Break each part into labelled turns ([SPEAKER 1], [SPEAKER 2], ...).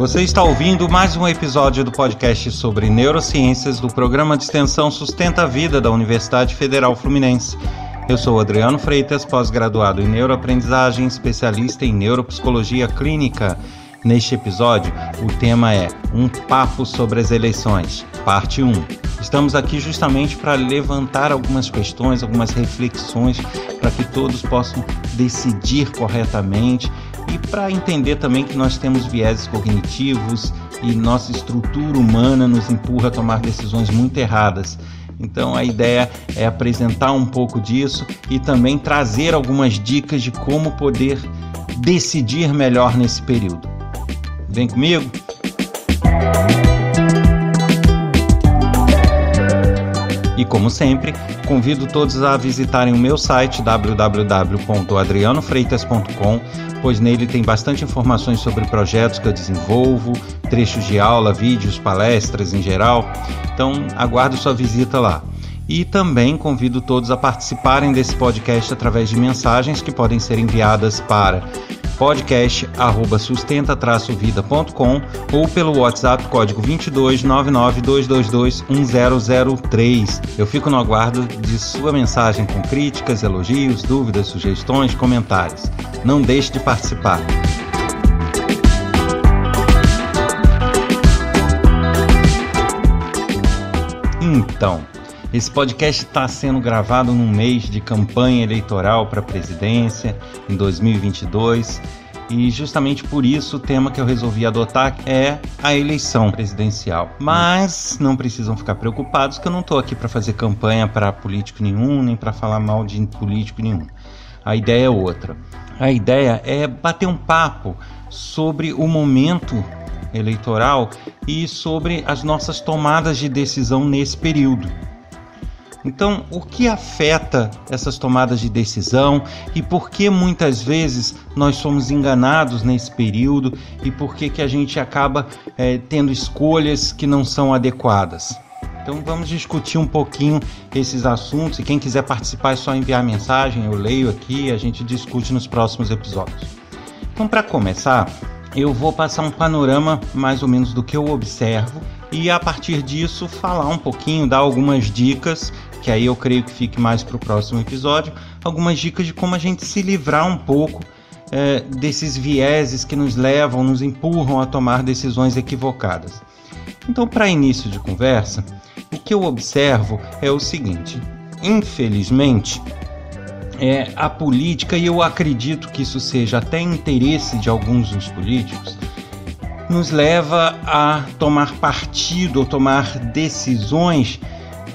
[SPEAKER 1] Você está ouvindo mais um episódio do podcast sobre neurociências do programa de extensão Sustenta a Vida da Universidade Federal Fluminense. Eu sou Adriano Freitas, pós-graduado em neuroaprendizagem, especialista em neuropsicologia clínica. Neste episódio, o tema é Um Papo sobre as Eleições, parte 1. Estamos aqui justamente para levantar algumas questões, algumas reflexões, para que todos possam decidir corretamente e para entender também que nós temos vieses cognitivos e nossa estrutura humana nos empurra a tomar decisões muito erradas. Então a ideia é apresentar um pouco disso e também trazer algumas dicas de como poder decidir melhor nesse período. Vem comigo? E como sempre, convido todos a visitarem o meu site www.adrianofreitas.com, pois nele tem bastante informações sobre projetos que eu desenvolvo, trechos de aula, vídeos, palestras em geral. Então, aguardo sua visita lá. E também convido todos a participarem desse podcast através de mensagens que podem ser enviadas para podcast@sustenta-vida.com ou pelo WhatsApp código 22 99222 1003. Eu fico no aguardo de sua mensagem com críticas, elogios, dúvidas, sugestões, comentários. Não deixe de participar. Então, esse podcast está sendo gravado num mês de campanha eleitoral para a presidência em 2022 e justamente por isso o tema que eu resolvi adotar é a eleição presidencial. Mas não precisam ficar preocupados que eu não estou aqui para fazer campanha para político nenhum nem para falar mal de político nenhum. A ideia é outra. A ideia é bater um papo sobre o momento eleitoral e sobre as nossas tomadas de decisão nesse período. Então, o que afeta essas tomadas de decisão e por que muitas vezes nós somos enganados nesse período e por que, que a gente acaba é, tendo escolhas que não são adequadas? Então vamos discutir um pouquinho esses assuntos e quem quiser participar é só enviar mensagem, eu leio aqui e a gente discute nos próximos episódios. Então para começar, eu vou passar um panorama mais ou menos do que eu observo e a partir disso falar um pouquinho, dar algumas dicas que aí eu creio que fique mais para o próximo episódio, algumas dicas de como a gente se livrar um pouco é, desses vieses que nos levam, nos empurram a tomar decisões equivocadas. Então, para início de conversa, o que eu observo é o seguinte: infelizmente, é, a política, e eu acredito que isso seja até interesse de alguns dos políticos, nos leva a tomar partido ou tomar decisões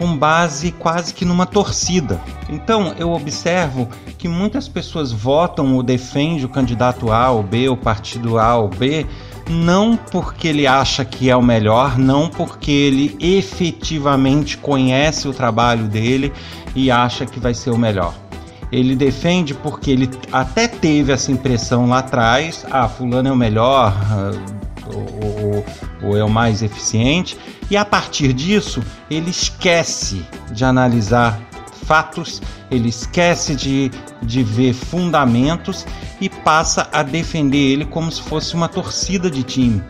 [SPEAKER 1] com base quase que numa torcida. Então eu observo que muitas pessoas votam ou defendem o candidato A ou B, o partido A ou B, não porque ele acha que é o melhor, não porque ele efetivamente conhece o trabalho dele e acha que vai ser o melhor. Ele defende porque ele até teve essa impressão lá atrás: ah, Fulano é o melhor, ou, ou, é o mais eficiente, e a partir disso, ele esquece de analisar fatos, ele esquece de, de ver fundamentos e passa a defender ele como se fosse uma torcida de time.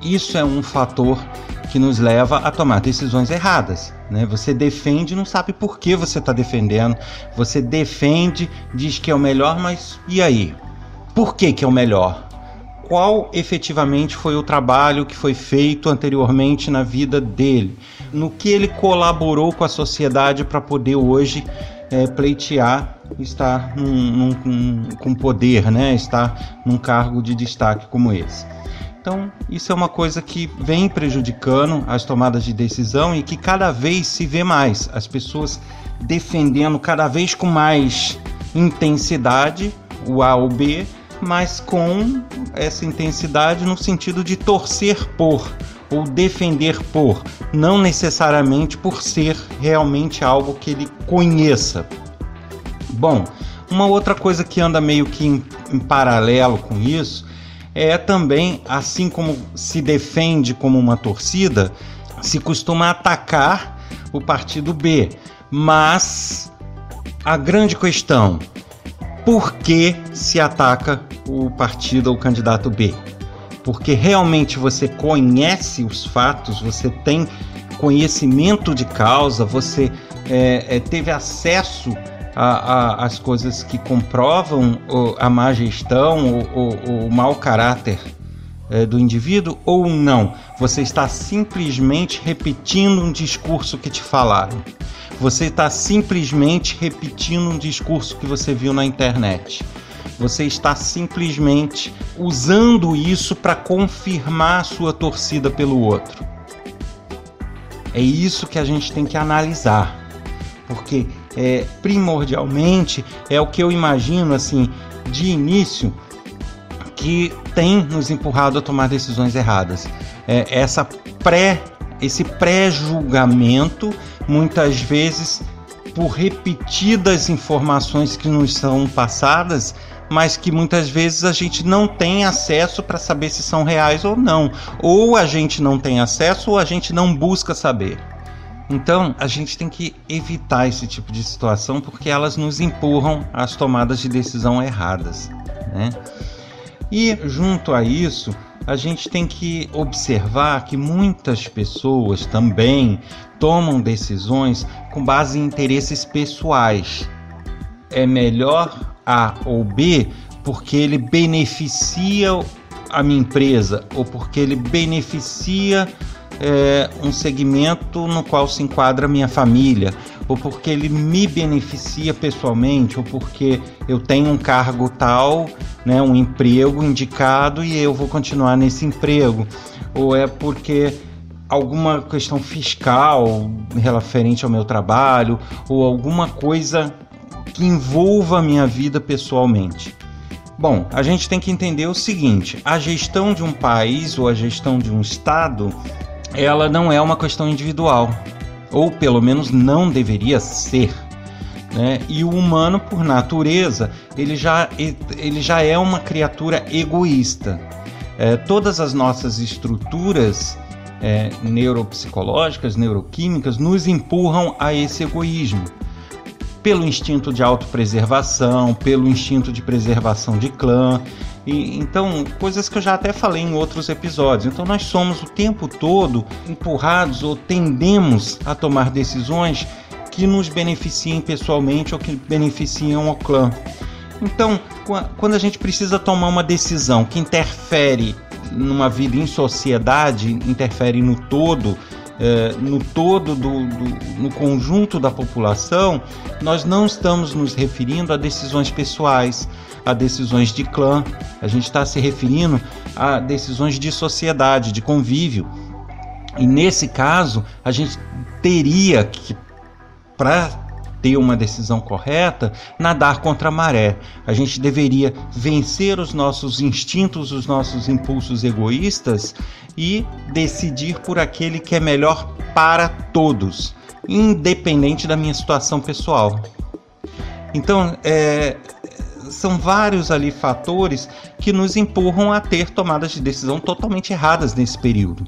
[SPEAKER 1] Isso é um fator que nos leva a tomar decisões erradas. Né? Você defende não sabe por que você está defendendo. Você defende, diz que é o melhor, mas e aí? Por que, que é o melhor? Qual efetivamente foi o trabalho que foi feito anteriormente na vida dele, no que ele colaborou com a sociedade para poder hoje é, pleitear estar num, num, com poder, né? estar num cargo de destaque como esse. Então, isso é uma coisa que vem prejudicando as tomadas de decisão e que cada vez se vê mais. As pessoas defendendo cada vez com mais intensidade o A ou B mas com essa intensidade no sentido de torcer por ou defender por, não necessariamente por ser realmente algo que ele conheça. Bom, uma outra coisa que anda meio que em, em paralelo com isso é também, assim como se defende como uma torcida, se costuma atacar o partido B. Mas a grande questão, por que se ataca o partido ou o candidato B? porque realmente você conhece os fatos, você tem conhecimento de causa, você é, é, teve acesso às coisas que comprovam a má gestão, o, o mau caráter é, do indivíduo ou não? Você está simplesmente repetindo um discurso que te falaram. Você está simplesmente repetindo um discurso que você viu na internet. Você está simplesmente usando isso para confirmar a sua torcida pelo outro. É isso que a gente tem que analisar, porque é, primordialmente é o que eu imagino assim de início que tem nos empurrado a tomar decisões erradas. É, essa pré, esse pré-julgamento, muitas vezes por repetidas informações que nos são passadas, mas que muitas vezes a gente não tem acesso para saber se são reais ou não. Ou a gente não tem acesso ou a gente não busca saber. Então, a gente tem que evitar esse tipo de situação porque elas nos empurram às tomadas de decisão erradas. Né? E junto a isso, a gente tem que observar que muitas pessoas também tomam decisões com base em interesses pessoais. É melhor A ou B porque ele beneficia a minha empresa ou porque ele beneficia é, um segmento no qual se enquadra minha família, ou porque ele me beneficia pessoalmente, ou porque eu tenho um cargo tal, né, um emprego indicado e eu vou continuar nesse emprego, ou é porque alguma questão fiscal referente ao meu trabalho, ou alguma coisa que envolva a minha vida pessoalmente. Bom, a gente tem que entender o seguinte: a gestão de um país ou a gestão de um estado ela não é uma questão individual, ou pelo menos não deveria ser. Né? E o humano, por natureza, ele já, ele já é uma criatura egoísta. É, todas as nossas estruturas é, neuropsicológicas, neuroquímicas, nos empurram a esse egoísmo. Pelo instinto de autopreservação, pelo instinto de preservação de clã, e, então, coisas que eu já até falei em outros episódios. Então, nós somos o tempo todo empurrados ou tendemos a tomar decisões que nos beneficiem pessoalmente ou que beneficiam o clã. Então, quando a gente precisa tomar uma decisão que interfere numa vida em sociedade, interfere no todo, é, no todo do, do, no conjunto da população, nós não estamos nos referindo a decisões pessoais, a decisões de clã, a gente está se referindo a decisões de sociedade, de convívio. E nesse caso, a gente teria que, para ter uma decisão correta, nadar contra a maré. A gente deveria vencer os nossos instintos, os nossos impulsos egoístas e decidir por aquele que é melhor para todos, independente da minha situação pessoal. Então, é, são vários ali fatores que nos empurram a ter tomadas de decisão totalmente erradas nesse período.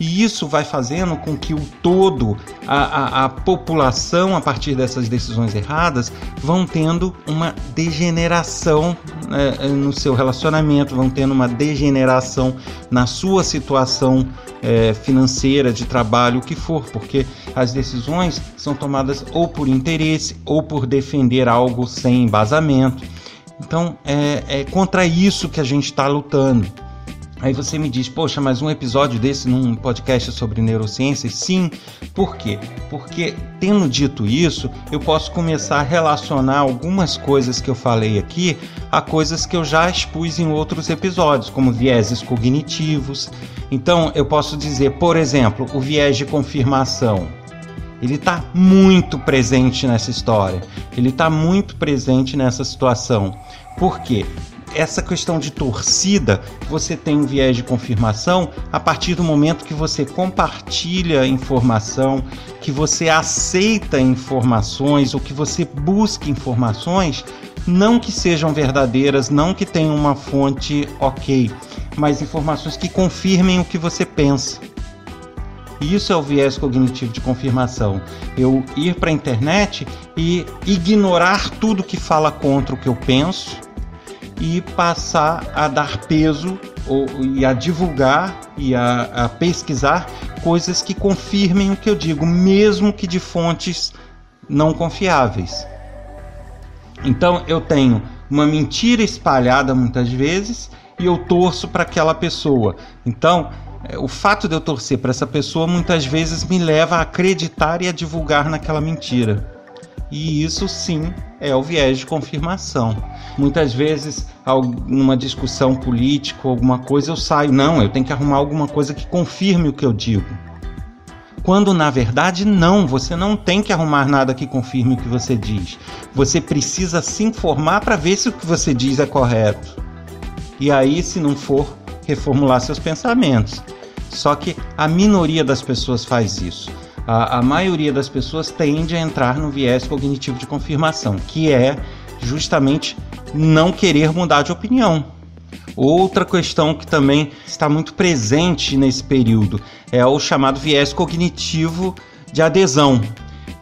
[SPEAKER 1] E isso vai fazendo com que o todo, a, a, a, população, a partir dessas decisões erradas, vão tendo uma degeneração né, no seu relacionamento, vão tendo uma degeneração na sua situação é, financeira, de trabalho, o que for, porque as decisões são tomadas ou por interesse ou por defender algo sem embasamento. Então é, é contra isso que a gente está lutando. Aí você me diz, poxa, mas um episódio desse num podcast sobre neurociências? Sim, por quê? Porque, tendo dito isso, eu posso começar a relacionar algumas coisas que eu falei aqui a coisas que eu já expus em outros episódios, como vieses cognitivos. Então, eu posso dizer, por exemplo, o viés de confirmação. Ele está muito presente nessa história, ele está muito presente nessa situação. Por quê? Essa questão de torcida, você tem um viés de confirmação a partir do momento que você compartilha informação, que você aceita informações ou que você busca informações, não que sejam verdadeiras, não que tenham uma fonte ok, mas informações que confirmem o que você pensa. Isso é o viés cognitivo de confirmação. Eu ir para a internet e ignorar tudo que fala contra o que eu penso e passar a dar peso ou, e a divulgar e a, a pesquisar coisas que confirmem o que eu digo, mesmo que de fontes não confiáveis. Então eu tenho uma mentira espalhada muitas vezes e eu torço para aquela pessoa. Então, é, o fato de eu torcer para essa pessoa muitas vezes me leva a acreditar e a divulgar naquela mentira. E isso sim é o viés de confirmação. Muitas vezes, numa discussão política ou alguma coisa, eu saio, não, eu tenho que arrumar alguma coisa que confirme o que eu digo. Quando na verdade não, você não tem que arrumar nada que confirme o que você diz. Você precisa se informar para ver se o que você diz é correto. E aí, se não for, reformular seus pensamentos. Só que a minoria das pessoas faz isso. A, a maioria das pessoas tende a entrar no viés cognitivo de confirmação, que é justamente não querer mudar de opinião. Outra questão que também está muito presente nesse período é o chamado viés cognitivo de adesão,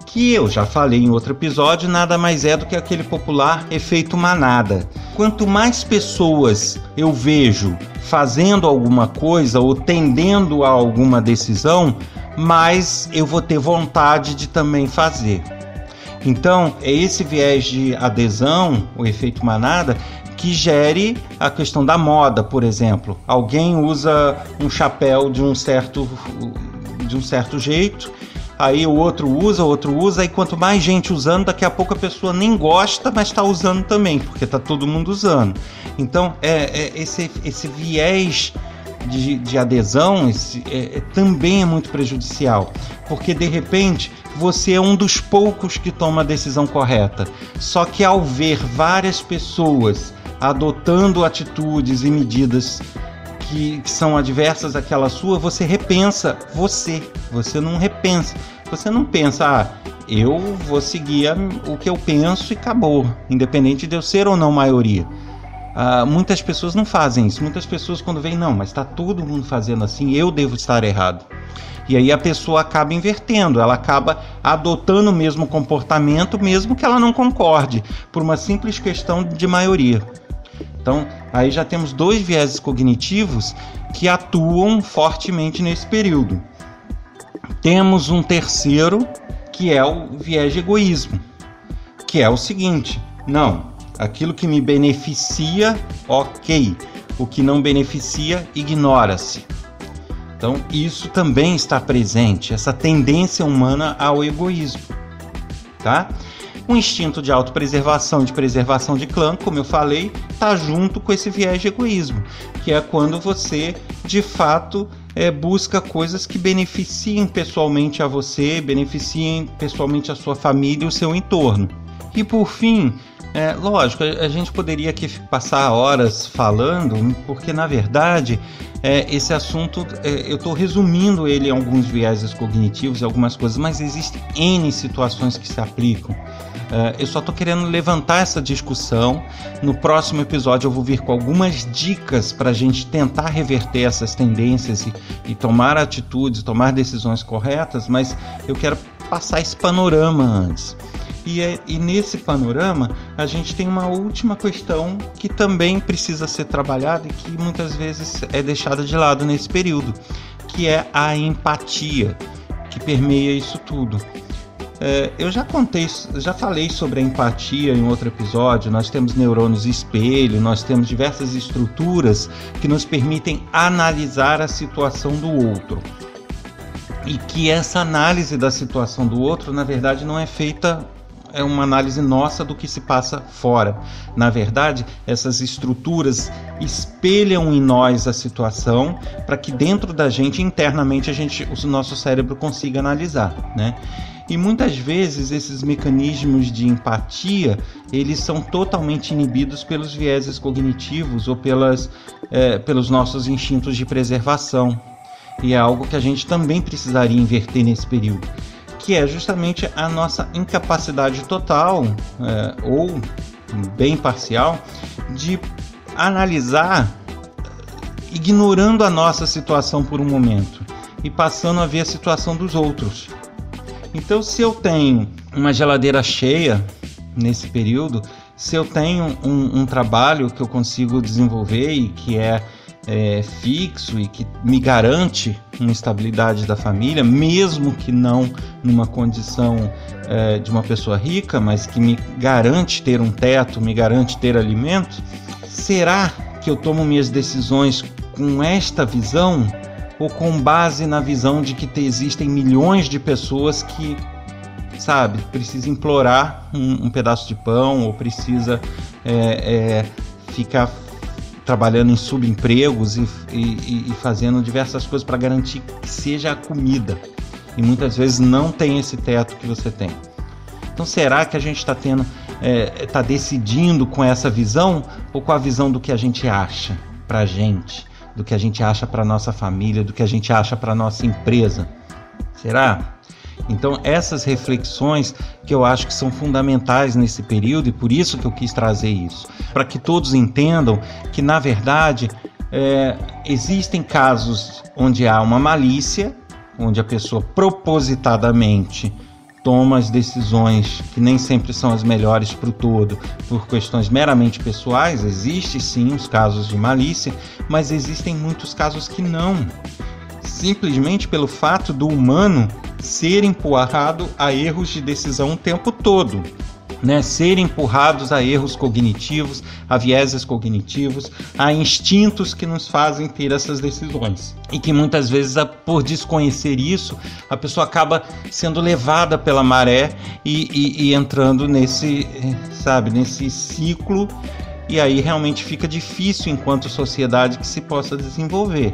[SPEAKER 1] que eu já falei em outro episódio, nada mais é do que aquele popular efeito manada. Quanto mais pessoas eu vejo fazendo alguma coisa ou tendendo a alguma decisão, mais eu vou ter vontade de também fazer. Então, é esse viés de adesão, o efeito manada, que gere a questão da moda, por exemplo. Alguém usa um chapéu de um certo de um certo jeito, aí o outro usa, o outro usa, e quanto mais gente usando, daqui a pouco a pessoa nem gosta, mas está usando também, porque está todo mundo usando. Então, é, é esse, esse viés de, de adesão é, é, também é muito prejudicial, porque de repente você é um dos poucos que toma a decisão correta. Só que ao ver várias pessoas adotando atitudes e medidas que, que são adversas àquela sua, você repensa você. Você não repensa. Você não pensa, ah, eu vou seguir o que eu penso e acabou, independente de eu ser ou não maioria. Uh, muitas pessoas não fazem isso. Muitas pessoas, quando vêm, não, mas está todo mundo fazendo assim, eu devo estar errado. E aí a pessoa acaba invertendo, ela acaba adotando o mesmo comportamento, mesmo que ela não concorde, por uma simples questão de maioria. Então, aí já temos dois vieses cognitivos que atuam fortemente nesse período. Temos um terceiro, que é o viés de egoísmo, que é o seguinte: não, aquilo que me beneficia, ok, o que não beneficia, ignora-se. Então, isso também está presente, essa tendência humana ao egoísmo, tá? O instinto de autopreservação, de preservação de clã, como eu falei, está junto com esse viés de egoísmo, que é quando você, de fato, é, busca coisas que beneficiem pessoalmente a você, beneficiem pessoalmente a sua família e o seu entorno. E por fim, é, lógico, a gente poderia aqui passar horas falando, porque na verdade é, esse assunto é, eu estou resumindo ele em alguns vieses cognitivos e algumas coisas, mas existem N situações que se aplicam. Uh, eu só estou querendo levantar essa discussão. No próximo episódio eu vou vir com algumas dicas para a gente tentar reverter essas tendências e, e tomar atitudes, tomar decisões corretas, mas eu quero passar esse panorama antes. E, é, e, nesse panorama, a gente tem uma última questão que também precisa ser trabalhada e que muitas vezes é deixada de lado nesse período, que é a empatia, que permeia isso tudo. É, eu já contei, já falei sobre a empatia em outro episódio. Nós temos neurônios espelho, nós temos diversas estruturas que nos permitem analisar a situação do outro. E que essa análise da situação do outro, na verdade, não é feita é uma análise nossa do que se passa fora. Na verdade, essas estruturas espelham em nós a situação para que dentro da gente, internamente, a gente, o nosso cérebro consiga analisar, né? E muitas vezes esses mecanismos de empatia eles são totalmente inibidos pelos vieses cognitivos ou pelas, é, pelos nossos instintos de preservação. E é algo que a gente também precisaria inverter nesse período, que é justamente a nossa incapacidade total é, ou bem parcial de analisar ignorando a nossa situação por um momento e passando a ver a situação dos outros. Então, se eu tenho uma geladeira cheia nesse período, se eu tenho um, um trabalho que eu consigo desenvolver e que é, é, fixo e que me garante uma estabilidade da família, mesmo que não numa condição é, de uma pessoa rica, mas que me garante ter um teto, me garante ter alimento, será que eu tomo minhas decisões com esta visão ou com base na visão de que existem milhões de pessoas que sabe, precisa implorar um, um pedaço de pão ou precisa é, é, ficar trabalhando em subempregos e, e, e fazendo diversas coisas para garantir que seja a comida. E muitas vezes não tem esse teto que você tem. Então será que a gente está tendo, está é, decidindo com essa visão ou com a visão do que a gente acha para a gente, do que a gente acha para nossa família, do que a gente acha para nossa empresa? Será? Então, essas reflexões que eu acho que são fundamentais nesse período e por isso que eu quis trazer isso, para que todos entendam que, na verdade, é, existem casos onde há uma malícia, onde a pessoa propositadamente toma as decisões que nem sempre são as melhores para o todo por questões meramente pessoais. Existe sim os casos de malícia, mas existem muitos casos que não. Simplesmente pelo fato do humano ser empurrado a erros de decisão o tempo todo. Né, ser empurrados a erros cognitivos, a vieses cognitivos, a instintos que nos fazem ter essas decisões. E que muitas vezes, por desconhecer isso, a pessoa acaba sendo levada pela maré e, e, e entrando nesse, sabe, nesse ciclo. E aí realmente fica difícil, enquanto sociedade, que se possa desenvolver.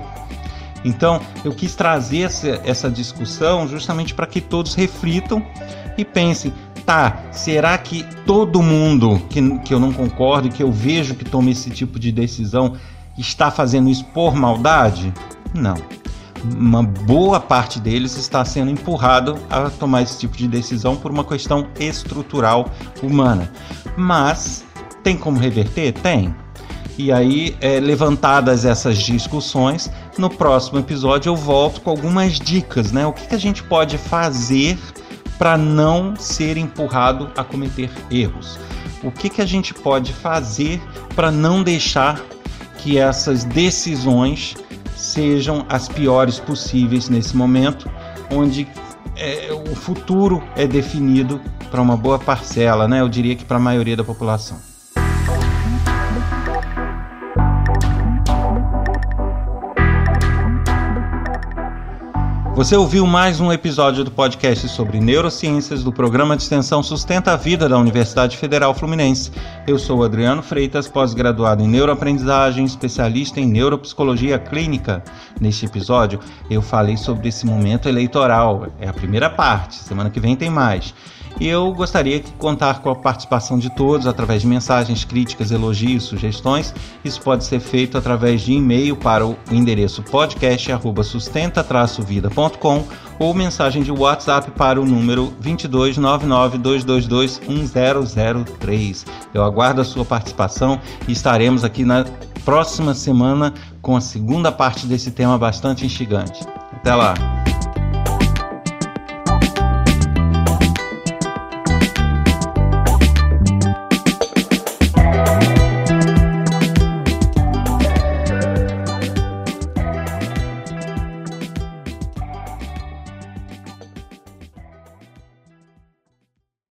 [SPEAKER 1] Então, eu quis trazer essa, essa discussão justamente para que todos reflitam e pensem: tá, será que todo mundo que, que eu não concordo, que eu vejo que toma esse tipo de decisão, está fazendo isso por maldade? Não. Uma boa parte deles está sendo empurrado a tomar esse tipo de decisão por uma questão estrutural humana. Mas tem como reverter? Tem. E aí, é, levantadas essas discussões, no próximo episódio eu volto com algumas dicas, né? O que, que a gente pode fazer para não ser empurrado a cometer erros? O que, que a gente pode fazer para não deixar que essas decisões sejam as piores possíveis nesse momento, onde é, o futuro é definido para uma boa parcela, né? Eu diria que para a maioria da população. Você ouviu mais um episódio do podcast sobre neurociências do programa de extensão Sustenta a Vida da Universidade Federal Fluminense. Eu sou Adriano Freitas, pós-graduado em neuroaprendizagem, especialista em neuropsicologia clínica. Neste episódio, eu falei sobre esse momento eleitoral. É a primeira parte, semana que vem tem mais. E eu gostaria de contar com a participação de todos através de mensagens, críticas, elogios, sugestões. Isso pode ser feito através de e-mail para o endereço podcast@sustenta-vida.com ou mensagem de WhatsApp para o número 22992221003. Eu aguardo a sua participação e estaremos aqui na próxima semana com a segunda parte desse tema bastante instigante. Até lá!